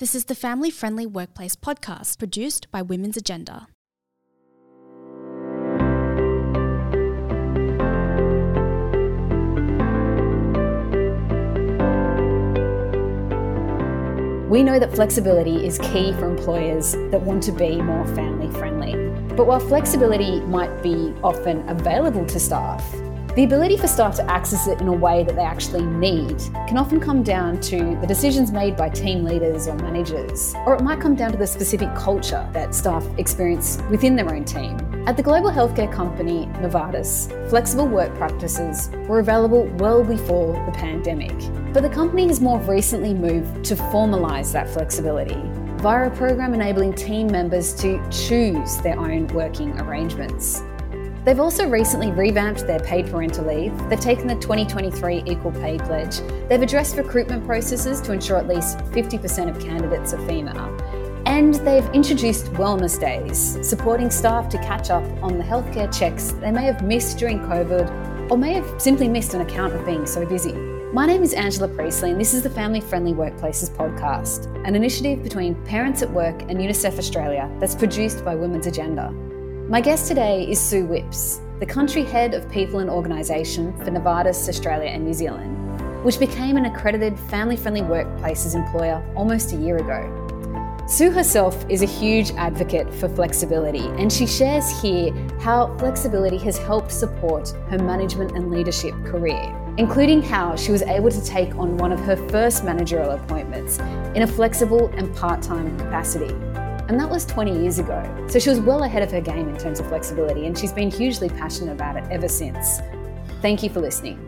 This is the Family Friendly Workplace podcast produced by Women's Agenda. We know that flexibility is key for employers that want to be more family friendly. But while flexibility might be often available to staff, the ability for staff to access it in a way that they actually need can often come down to the decisions made by team leaders or managers, or it might come down to the specific culture that staff experience within their own team. At the global healthcare company Novartis, flexible work practices were available well before the pandemic, but the company has more recently moved to formalise that flexibility via a program enabling team members to choose their own working arrangements. They've also recently revamped their paid parental leave. They've taken the 2023 Equal Pay Pledge. They've addressed recruitment processes to ensure at least 50% of candidates are female. And they've introduced wellness days, supporting staff to catch up on the healthcare checks they may have missed during COVID or may have simply missed on account of being so busy. My name is Angela Priestley, and this is the Family Friendly Workplaces podcast, an initiative between Parents at Work and UNICEF Australia that's produced by Women's Agenda. My guest today is Sue Whipps, the country head of people and organisation for Novartis Australia and New Zealand, which became an accredited family friendly workplaces employer almost a year ago. Sue herself is a huge advocate for flexibility, and she shares here how flexibility has helped support her management and leadership career, including how she was able to take on one of her first managerial appointments in a flexible and part time capacity and that was 20 years ago. So she was well ahead of her game in terms of flexibility, and she's been hugely passionate about it ever since. Thank you for listening.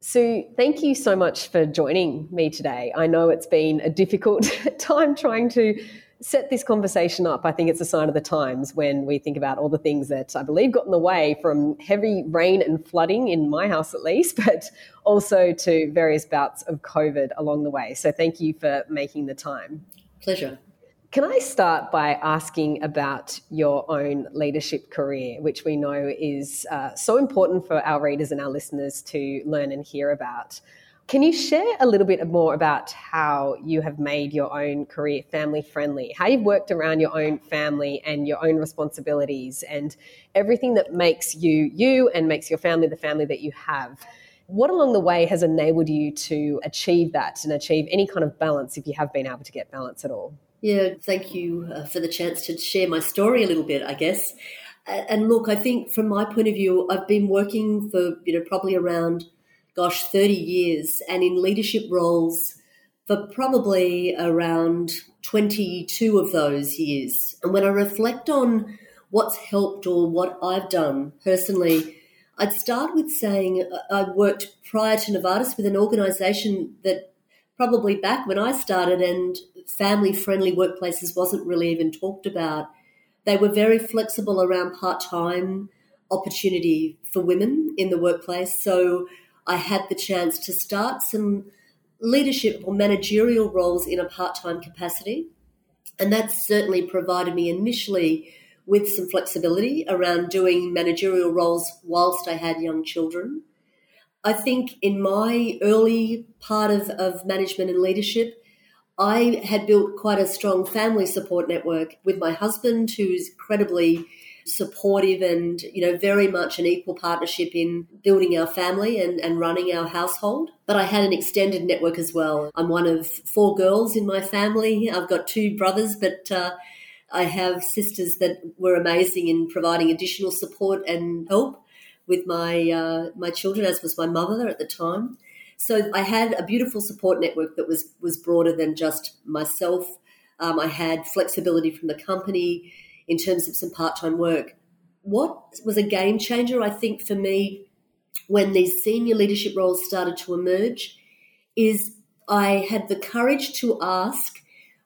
Sue, thank you so much for joining me today. I know it's been a difficult time trying to set this conversation up, I think it's a sign of the times when we think about all the things that I believe got in the way from heavy rain and flooding in my house at least, but also to various bouts of COVID along the way. So thank you for making the time. Pleasure. Can I start by asking about your own leadership career, which we know is uh, so important for our readers and our listeners to learn and hear about? Can you share a little bit more about how you have made your own career family friendly? How you've worked around your own family and your own responsibilities and everything that makes you you and makes your family the family that you have? What along the way has enabled you to achieve that and achieve any kind of balance if you have been able to get balance at all? Yeah, thank you uh, for the chance to share my story a little bit, I guess. And look, I think from my point of view, I've been working for, you know, probably around gosh, 30 years and in leadership roles for probably around 22 of those years. And when I reflect on what's helped or what I've done personally, I'd start with saying uh, I worked prior to Novartis with an organization that probably back when I started and family friendly workplaces wasn't really even talked about. They were very flexible around part time opportunity for women in the workplace. So I had the chance to start some leadership or managerial roles in a part time capacity. And that certainly provided me initially with some flexibility around doing managerial roles whilst I had young children. I think in my early part of, of management and leadership, I had built quite a strong family support network with my husband, who's incredibly supportive and, you know, very much an equal partnership in building our family and, and running our household. But I had an extended network as well. I'm one of four girls in my family. I've got two brothers, but uh, I have sisters that were amazing in providing additional support and help with my uh, my children, as was my mother at the time. So I had a beautiful support network that was was broader than just myself. Um, I had flexibility from the company in terms of some part time work. What was a game changer, I think, for me when these senior leadership roles started to emerge is I had the courage to ask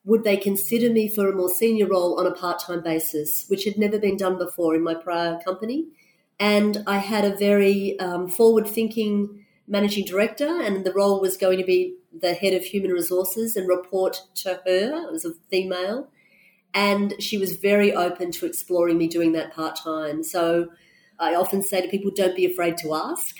would they consider me for a more senior role on a part time basis, which had never been done before in my prior company. And I had a very um, forward thinking managing director, and the role was going to be the head of human resources and report to her. It was a female and she was very open to exploring me doing that part time. So I often say to people, don't be afraid to ask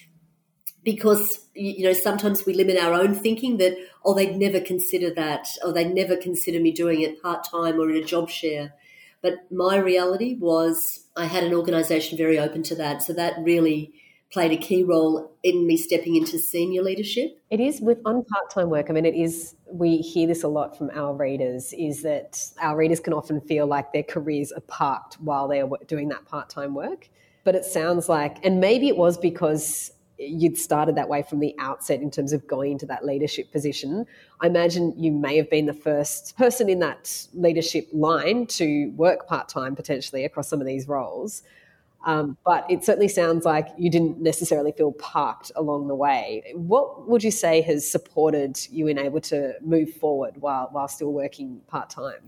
because you know sometimes we limit our own thinking that oh they'd never consider that or they'd never consider me doing it part-time or in a job share but my reality was i had an organization very open to that so that really played a key role in me stepping into senior leadership. It is with on part-time work. I mean, it is. We hear this a lot from our readers. Is that our readers can often feel like their careers are parked while they're doing that part-time work. But it sounds like, and maybe it was because you'd started that way from the outset in terms of going into that leadership position. I imagine you may have been the first person in that leadership line to work part time potentially across some of these roles. Um, but it certainly sounds like you didn't necessarily feel parked along the way. What would you say has supported you in able to move forward while while still working part time?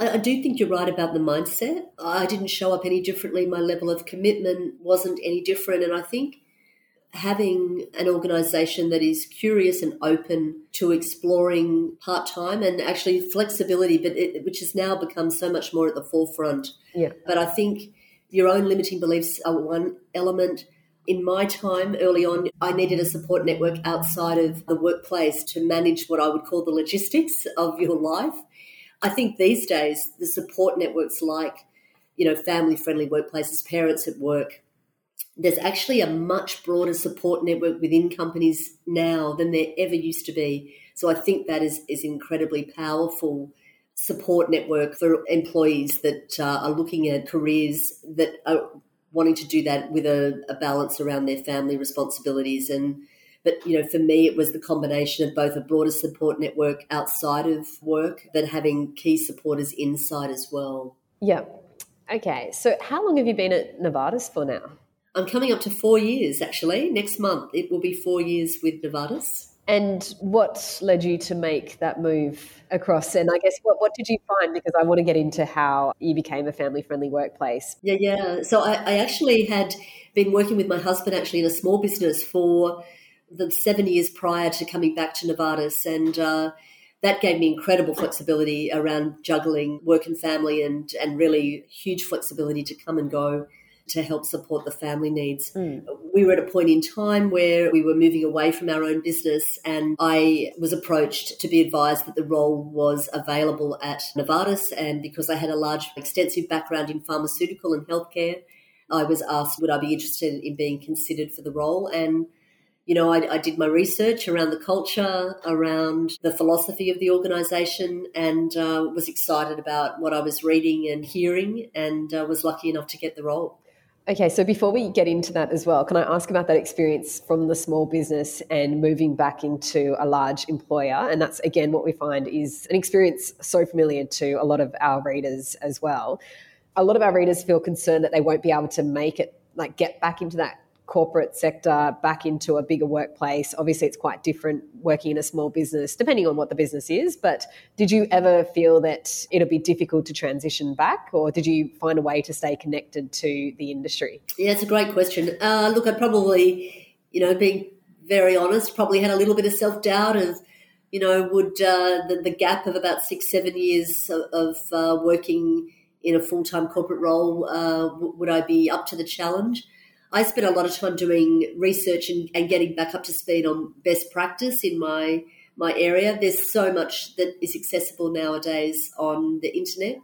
I, I do think you're right about the mindset. I didn't show up any differently. My level of commitment wasn't any different, and I think having an organisation that is curious and open to exploring part time and actually flexibility, but it, which has now become so much more at the forefront. Yeah. But I think your own limiting beliefs are one element. In my time early on, I needed a support network outside of the workplace to manage what I would call the logistics of your life. I think these days, the support networks like, you know, family friendly workplaces, parents at work, there's actually a much broader support network within companies now than there ever used to be. So I think that is, is incredibly powerful support network for employees that uh, are looking at careers that are wanting to do that with a, a, balance around their family responsibilities. And but you know for me it was the combination of both a broader support network outside of work but having key supporters inside as well. Yeah okay. So how long have you been at Novartis for now? I'm coming up to four years actually. Next month it will be four years with Novartis and what led you to make that move across? And I guess what, what did you find? Because I want to get into how you became a family friendly workplace. Yeah, yeah. So I, I, actually had been working with my husband actually in a small business for the seven years prior to coming back to Novartis. And uh, that gave me incredible flexibility around juggling work and family and, and really huge flexibility to come and go to help support the family needs. Mm. We were at a point in time where we were moving away from our own business, and I was approached to be advised that the role was available at Novartis. And because I had a large, extensive background in pharmaceutical and healthcare, I was asked would I be interested in being considered for the role. And you know, I, I, did my research around the culture, around the philosophy of the organization, and uh, was excited about what I was reading and hearing, and uh, was lucky enough to get the role. Okay, so before we get into that as well, can I ask about that experience from the small business and moving back into a large employer? And that's again what we find is an experience so familiar to a lot of our readers as well. A lot of our readers feel concerned that they won't be able to make it, like get back into that corporate sector back into a bigger workplace. Obviously, it's quite different working in a small business, depending on what the business is. But did you ever feel that it'll be difficult to transition back, or did you find a way to stay connected to the industry? Yeah, it's a great question. Uh, look, I probably, you know, being very honest, probably had a little bit of self doubt of. You know, would uh, the, the, gap of about six, seven years of, of uh, working in a full time corporate role, uh, would I be up to the challenge? I spent a lot of time doing research and, and getting back up to speed on best practice in my my area. There's so much that is accessible nowadays on the internet.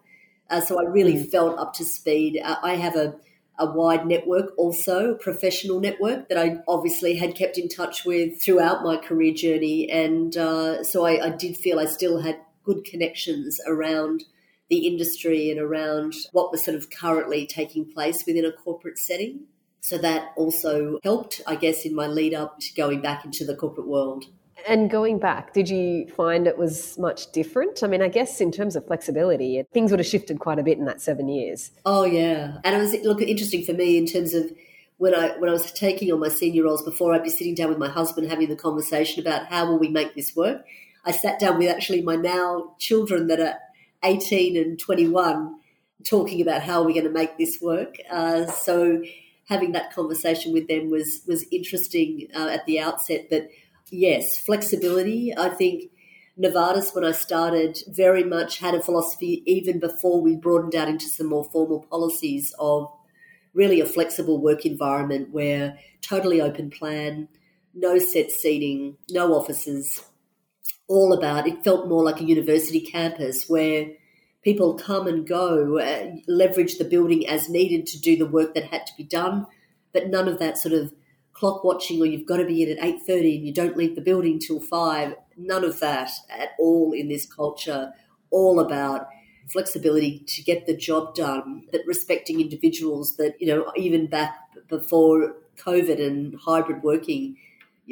Uh, so I really mm. felt up to speed. Uh, I have a, a wide network also, a professional network that I obviously had kept in touch with throughout my career journey. And uh, so I, I did feel I still had good connections around the industry and around what was sort of currently taking place within a corporate setting. So that also helped, I guess, in my lead up to going back into the corporate world. And going back, did you find it was much different? I mean, I guess in terms of flexibility, things would have shifted quite a bit in that seven years. Oh yeah, and it was look interesting for me in terms of when I when I was taking on my senior roles before. I'd be sitting down with my husband having the conversation about how will we make this work. I sat down with actually my now children that are eighteen and twenty one, talking about how are we going to make this work. Uh, so having that conversation with them was was interesting uh, at the outset. But yes, flexibility. I think Novartis, when I started, very much had a philosophy even before we broadened out into some more formal policies of really a flexible work environment where totally open plan, no set seating, no offices, all about it felt more like a university campus where people come and go, uh, leverage the building as needed to do the work that had to be done, but none of that sort of clock watching or you've got to be in at 8.30 and you don't leave the building till 5 none of that at all in this culture. All about flexibility to get the job done but respecting individuals that you know even back before covid and hybrid working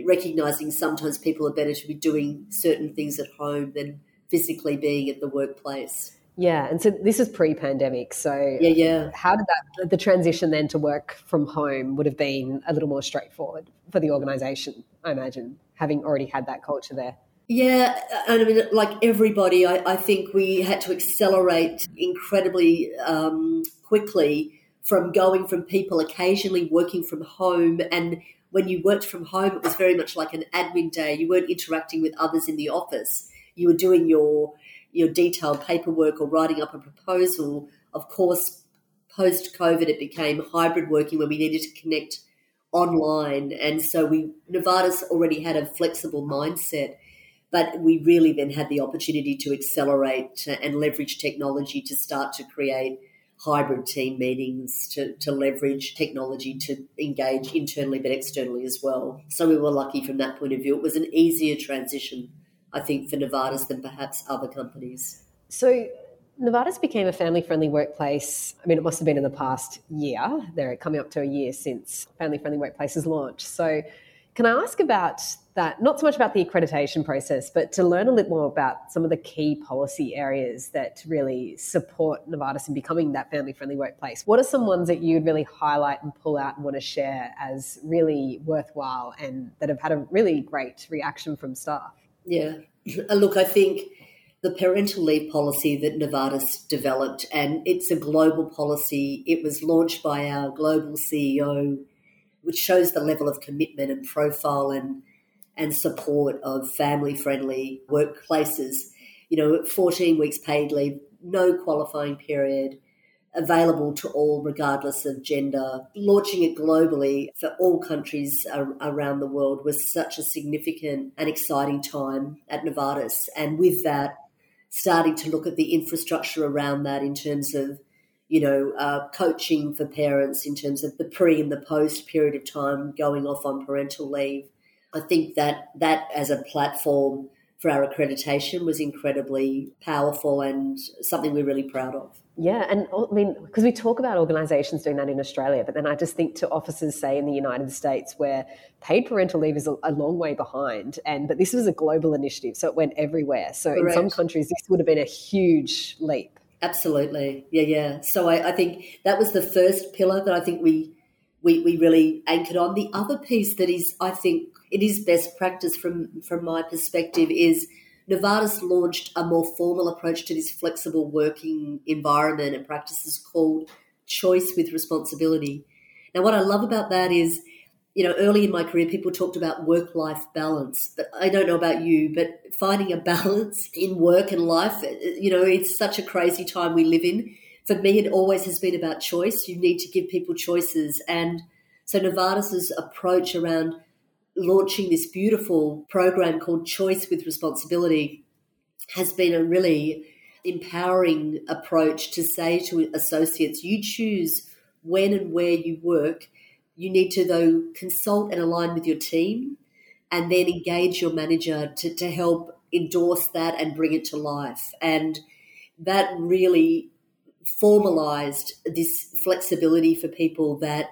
recognizing sometimes people are better to be doing certain things at home than physically being at the workplace yeah, and so this is pre-pandemic. So yeah, yeah. How did that the transition then to work from home would have been a little more straightforward for the organisation? I imagine having already had that culture there. Yeah, and I mean, like everybody, I, I think we had to accelerate incredibly um, quickly from going from people occasionally working from home and when you worked from home, it was very much like an admin day. You weren't interacting with others in the office. You were doing your your detailed paperwork or writing up a proposal. Of course, post COVID, it became hybrid working where we needed to connect online, and so we Novartis already had a flexible mindset. But we really then had the opportunity to accelerate and leverage technology to start to create hybrid team meetings to, to leverage technology to engage internally but externally as well. So we were lucky from that point of view. It was an easier transition I think, for Novartis than perhaps other companies. So, Novartis became a family friendly workplace. I mean, it must have been in the past year. They're coming up to a year since Family Friendly Workplaces launched. So, can I ask about that? Not so much about the accreditation process, but to learn a little more about some of the key policy areas that really support Novartis in becoming that family friendly workplace. What are some ones that you'd really highlight and pull out and want to share as really worthwhile and that have had a really great reaction from staff? Yeah. Look, I think the parental leave policy that Novartis developed, and it's a global policy. It was launched by our global CEO, which shows the level of commitment and profile and and support of family friendly workplaces. You know, 14 weeks paid leave, no qualifying period, available to all, regardless of gender. Launching it globally for all countries around the world was such a significant and exciting time at Novartis. And with that, starting to look at the infrastructure around that in terms of you know, uh, coaching for parents in terms of the pre and the post period of time going off on parental leave. I think that that as a platform for our accreditation was incredibly powerful and something we're really proud of. Yeah, and I mean, because we talk about organisations doing that in Australia, but then I just think to offices, say in the United States, where paid parental leave is a, a long way behind, and but this was a global initiative, so it went everywhere. So Correct. in some countries, this would have been a huge leap. Absolutely, yeah, yeah. So I, I think that was the first pillar that I think we we, we really anchored on. The other piece that is, I think, it is best practice from from my perspective is Novartis launched a more formal approach to this flexible working environment and practices called choice with responsibility. Now, what I love about that is, you know, early in my career, people talked about work life balance, but I don't know about you, but finding a balance in work and life, eh, eh, you know, it's such a crazy time we live in. For me, it always has been about choice. You need to give people choices. And so Novartis's approach around launching this beautiful program called Choice with Responsibility has been a really empowering approach to say to associates, you choose when and where you work. You need to, though, consult and align with your team and then engage your manager to, to help endorse that and bring it to life. And that really formalized this flexibility for people that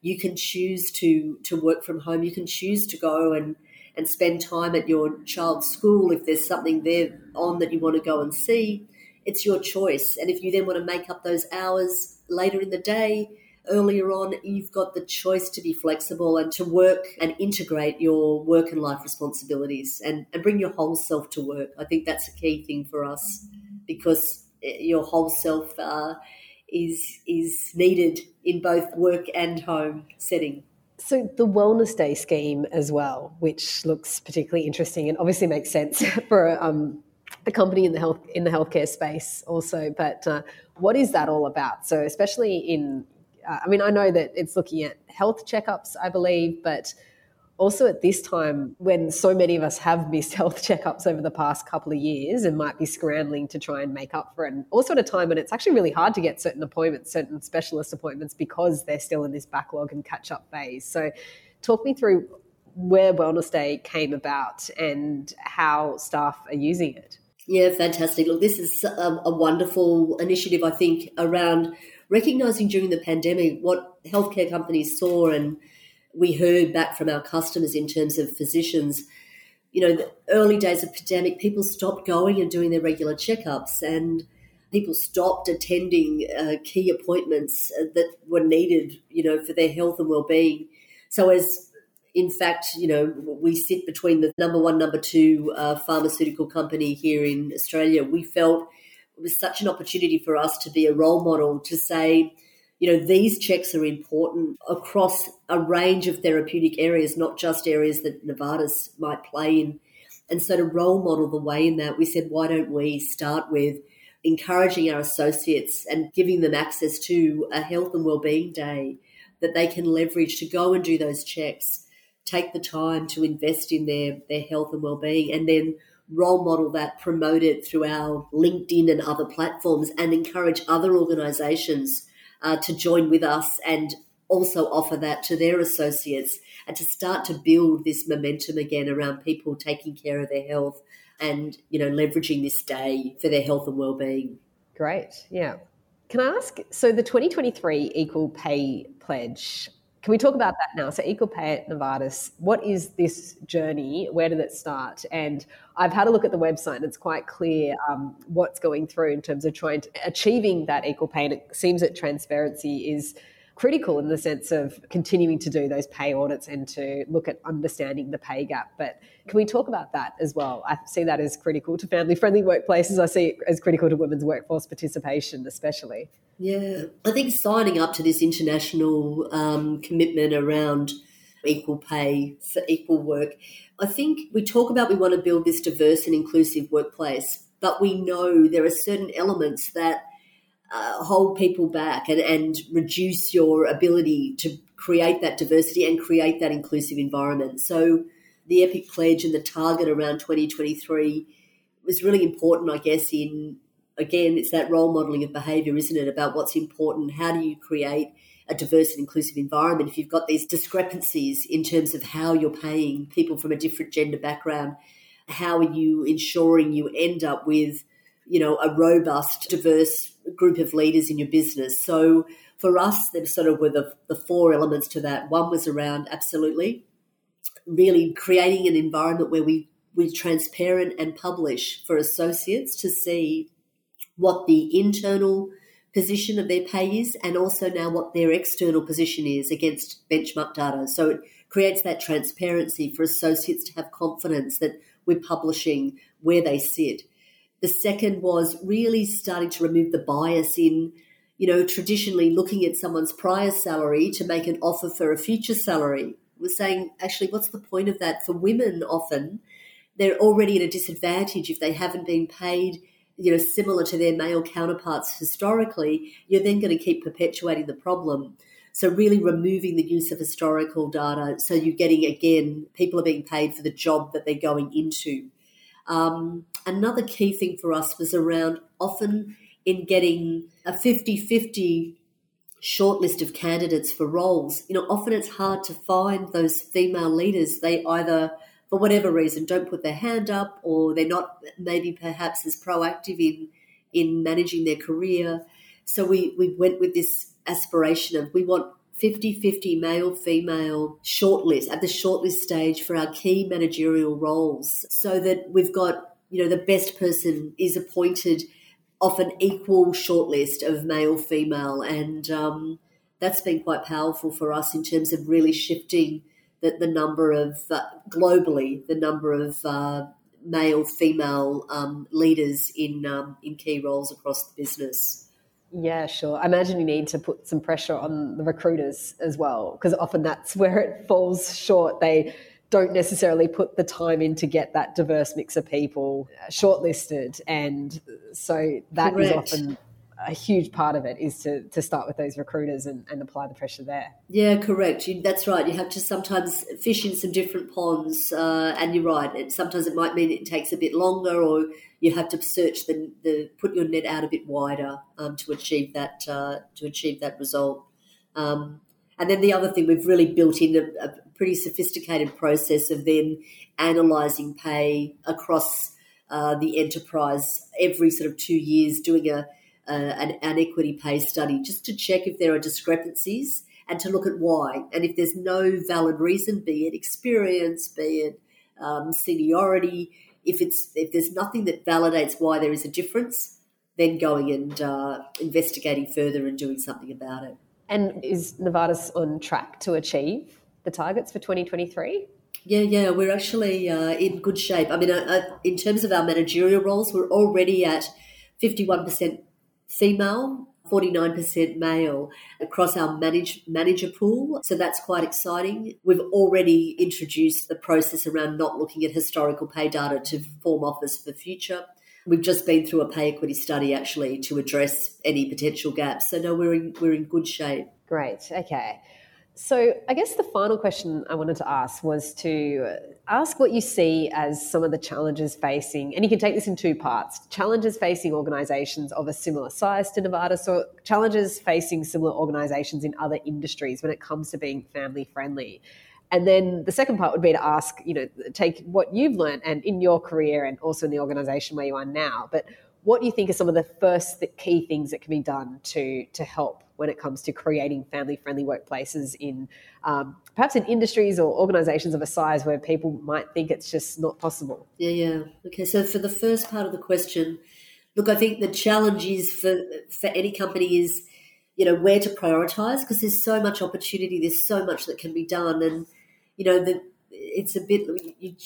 you can choose to to work from home. You can choose to go and and spend time at your child's school if there's something there on that you want to go and see. It's your choice. And if you then want to make up those hours later in the day, earlier on, you've got the choice to be flexible and to work and integrate your work and life responsibilities and, and bring your whole self to work. I think that's a key thing for us because your whole self uh, is is needed in both work and home setting. So the Wellness Day scheme as well, which looks particularly interesting and obviously makes sense for um, a company in the health in the healthcare space also. But uh, what is that all about? So especially in, uh, I mean, I know that it's looking at health checkups, I believe, but also at this time when so many of us have missed health checkups over the past couple of years and might be scrambling to try and make up for it. And also at a time when it's actually really hard to get certain appointments, certain specialist appointments, because they're still in this backlog and catch up phase. So, talk me through where Wellness Day came about and how staff are using it. Yeah, fantastic. Look, this is a, a wonderful initiative, I think, around recognizing during the pandemic what healthcare companies saw and we heard back from our customers in terms of physicians. You know, the early days of pandemic, people stopped going and doing their regular checkups, and people stopped attending uh, key appointments uh, that were needed, you know, for their health and well-being. So, as in fact, you know, we sit between the number one, number two uh, pharmaceutical company here in Australia. We felt it was such an opportunity for us to be a role model to say, you know, these checks are important across a range of therapeutic areas, not just areas that Novartis might play in. And so to role model the way in that, we said, why don't we start with encouraging our associates and giving them access to a health and well-being day that they can leverage to go and do those checks, take the time to invest in their, their health and well-being, and then role model that, promote it through our LinkedIn and other platforms, and encourage other organizations uh, to join with us and also offer that to their associates and to start to build this momentum again around people taking care of their health and you know leveraging this day for their health and well-being. Great. Yeah. Can i ask so the 2023 equal pay pledge can we talk about that now? So, Equal Pay at Novartis, what is this journey? Where did it start? And I've had a look at the website, and it's quite clear um, what's going through in terms of trying to achieving that equal pay. And it seems that transparency is critical in the sense of continuing to do those pay audits and to look at understanding the pay gap. But can we talk about that as well? I see that as critical to family friendly workplaces. I see it as critical to women's workforce participation, especially. Yeah, I think signing up to this international um, commitment around equal pay for equal work, I think we talk about we want to build this diverse and inclusive workplace, but we know there are certain elements that uh, hold people back and, and reduce your ability to create that diversity and create that inclusive environment. So the Epic Pledge and the target around 2023 was really important, I guess, in again, it's that role modeling of behavior, isn't it? About what's important. How do you create a diverse and inclusive environment if you've got these discrepancies in terms of how you're paying people from a different gender background? How are you ensuring you end up with, you know, a robust, diverse group of leaders in your business? So for us, there sort of were the, the four elements to that. One was around absolutely really creating an environment where we we're transparent and publish for associates to see what the internal position of their pay is and also now what their external position is against benchmark data. So it creates that transparency for associates to have confidence that we're publishing where they sit. The second was really starting to remove the bias in, you know, traditionally looking at someone's prior salary to make an offer for a future salary. We're saying, actually, what's the point of that? For women, often, they're already at a disadvantage if they haven't been paid – you know, similar to their male counterparts historically, you're then going to keep perpetuating the problem. So really removing the use of historical data. So you're getting, again, people are being paid for the job that they're going into. Um, another key thing for us was around often in getting a 50-50 shortlist of candidates for roles. You know, often it's hard to find those female leaders. They either – for whatever reason, don't put their hand up or they're not maybe perhaps as proactive in in managing their career. So we, we went with this aspiration of we want 50-50 male female shortlist at the shortlist stage for our key managerial roles so that we've got you know the best person is appointed off an equal shortlist of male female and um, that's been quite powerful for us in terms of really shifting the, the number of uh, globally the number of uh, male female um, leaders in um, in key roles across the business. Yeah, sure. I imagine you need to put some pressure on the recruiters as well, because often that's where it falls short. They don't necessarily put the time in to get that diverse mix of people uh, shortlisted, and so that Correct. is often a huge part of it is to, to start with those recruiters and, and apply the pressure there. Yeah, correct. You, that's right. You have to sometimes fish in some different ponds, uh, and you're right. It, sometimes it might mean it takes a bit longer, or you have to search the, the put your net out a bit wider um, to achieve that uh, to achieve that result. Um, and then the other thing we've really built in a, a pretty sophisticated process of then analysing pay across uh, the enterprise every sort of two years, doing a, a an, an equity pay study just to check if there are discrepancies and to look at why. And if there's no valid reason, be it experience, be it um, seniority, if it's if there's nothing that validates why there is a difference, then going and uh, investigating further and doing something about it. And is Novartis on track to achieve the targets for 2023? Yeah, yeah, we're actually uh, in good shape. I mean, uh, uh, in terms of our managerial roles, we're already at 51% female, 49% male across our manage, manager pool. So that's quite exciting. We've already introduced the process around not looking at historical pay data to form offers for future. We've just been through a pay equity study actually to address any potential gaps. So no, we're in, we're in good shape. Great. Okay. So, I guess the final question I wanted to ask was to ask what you see as some of the challenges facing, and you can take this in two parts challenges facing organisations of a similar size to Novartis, so challenges facing similar organisations in other industries when it comes to being family friendly. And then the second part would be to ask, you know, take what you've learned and in your career and also in the organisation where you are now, but what do you think are some of the first key things that can be done to to help when it comes to creating family friendly workplaces in um, perhaps in industries or organizations of a size where people might think it's just not possible? Yeah, yeah. Okay, so for the first part of the question, look, I think the challenge is for, for any company is, you know, where to prioritize because there's so much opportunity, there's so much that can be done. And, you know, the, it's a bit, you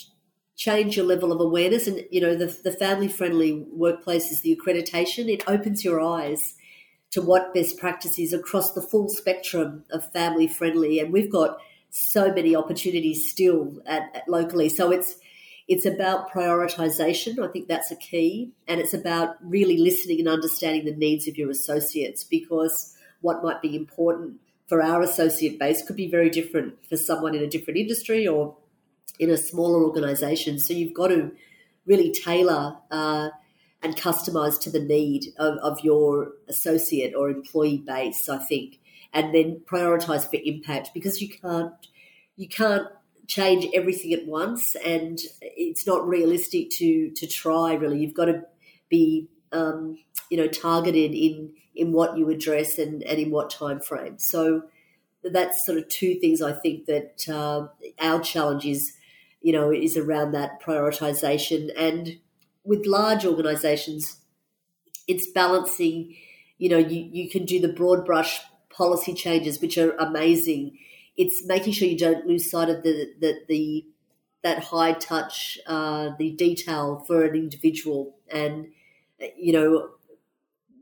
change your level of awareness and, you know, the, the family friendly workplaces, the accreditation, it opens your eyes to what best practices across the full spectrum of family friendly. And we've got so many opportunities still at, at locally. So it's it's about prioritization. I think that's a key. And it's about really listening and understanding the needs of your associates because what might be important for our associate base could be very different for someone in a different industry or in a smaller organization. So you've got to really tailor uh, and customize to the need of, of your associate or employee base, I think, and then prioritize for impact because you can't you can't change everything at once, and it's not realistic to to try. Really, you've got to be um, you know targeted in in what you address and, and in what time frame. So that's sort of two things I think that uh, our challenge is you know is around that prioritization and with large organizations, it's balancing, you know, you, you can do the broad brush policy changes, which are amazing. It's making sure you don't lose sight of the, the, the that high touch, uh, the detail for an individual. And, you know,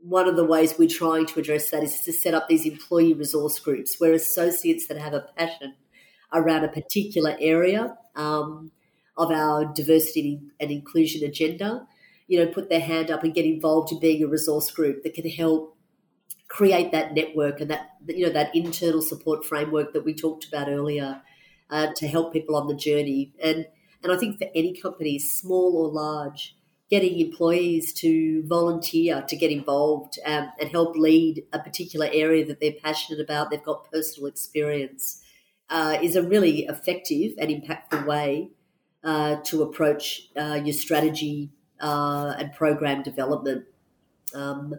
one of the ways we're trying to address that is to set up these employee resource groups where associates that have a passion around a particular area um, of our diversity and inclusion agenda, you know, put their hand up and get involved in being a resource group that can help create that network and that you know that internal support framework that we talked about earlier uh, to help people on the journey. And and I think for any company, small or large, getting employees to volunteer to get involved um, and help lead a particular area that they're passionate about, they've got personal experience, uh, is a really effective and impactful way uh, to approach uh, your strategy uh, and program development. Um,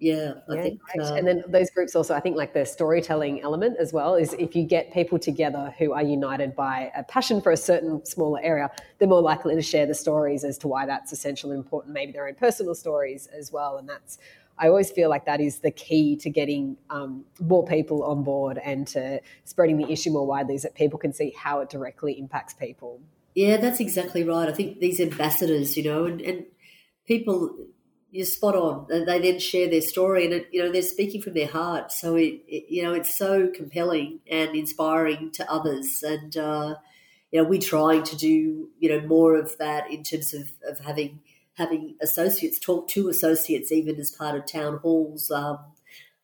yeah, I yeah, think. Uh, and then those groups also, I think, like the storytelling element as well is if you get people together who are united by a passion for a certain smaller area, they're more likely to share the stories as to why that's essential and important, maybe their own personal stories as well. And that's, I always feel like that is the key to getting um, more people on board and to spreading the issue more widely, is that people can see how it directly impacts people. Yeah, that's exactly right. I think these ambassadors, you know, and, and people, you're spot on. They then share their story, and it, you know they're speaking from their heart. So it, it, you know, it's so compelling and inspiring to others. And uh, you know, we're trying to do you know more of that in terms of, of having having associates talk to associates, even as part of town halls, um,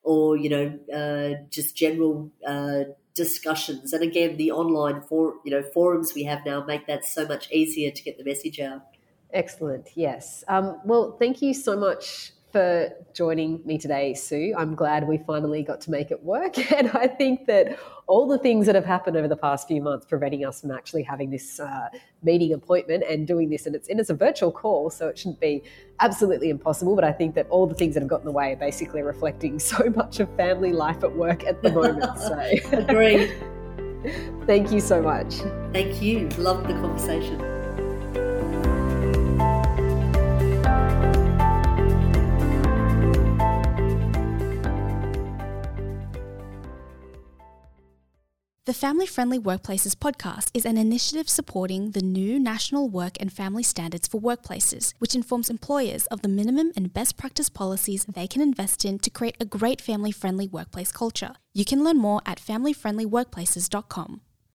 or you know, uh, just general uh, discussions. And again, the online for you know forums we have now make that so much easier to get the message out. Excellent. Yes. Um, well, thank you so much for joining me today, Sue. I'm glad we finally got to make it work. And I think that all the things that have happened over the past few months preventing us from actually having this uh, meeting appointment and doing this, and it's, and it's a virtual call, so it shouldn't be absolutely impossible. But I think that all the things that have got in the way are basically reflecting so much of family life at work at the moment. So, agreed. Thank you so much. Thank you. Loved the conversation. The Family Friendly Workplaces podcast is an initiative supporting the new National Work and Family Standards for Workplaces, which informs employers of the minimum and best practice policies they can invest in to create a great family friendly workplace culture. You can learn more at familyfriendlyworkplaces.com.